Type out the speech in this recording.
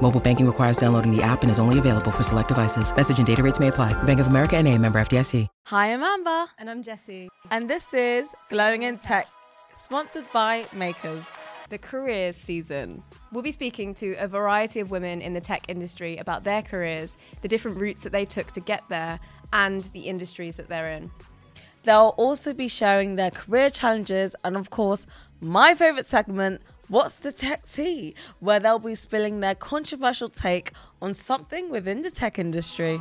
Mobile banking requires downloading the app and is only available for select devices. Message and data rates may apply. Bank of America N.A. member FDIC. Hi, I'm Amber. And I'm Jessie. And this is Glowing in Tech, sponsored by Makers. The careers season. We'll be speaking to a variety of women in the tech industry about their careers, the different routes that they took to get there, and the industries that they're in. They'll also be sharing their career challenges and, of course, my favourite segment, What's the Tech Tea? where they'll be spilling their controversial take on something within the tech industry.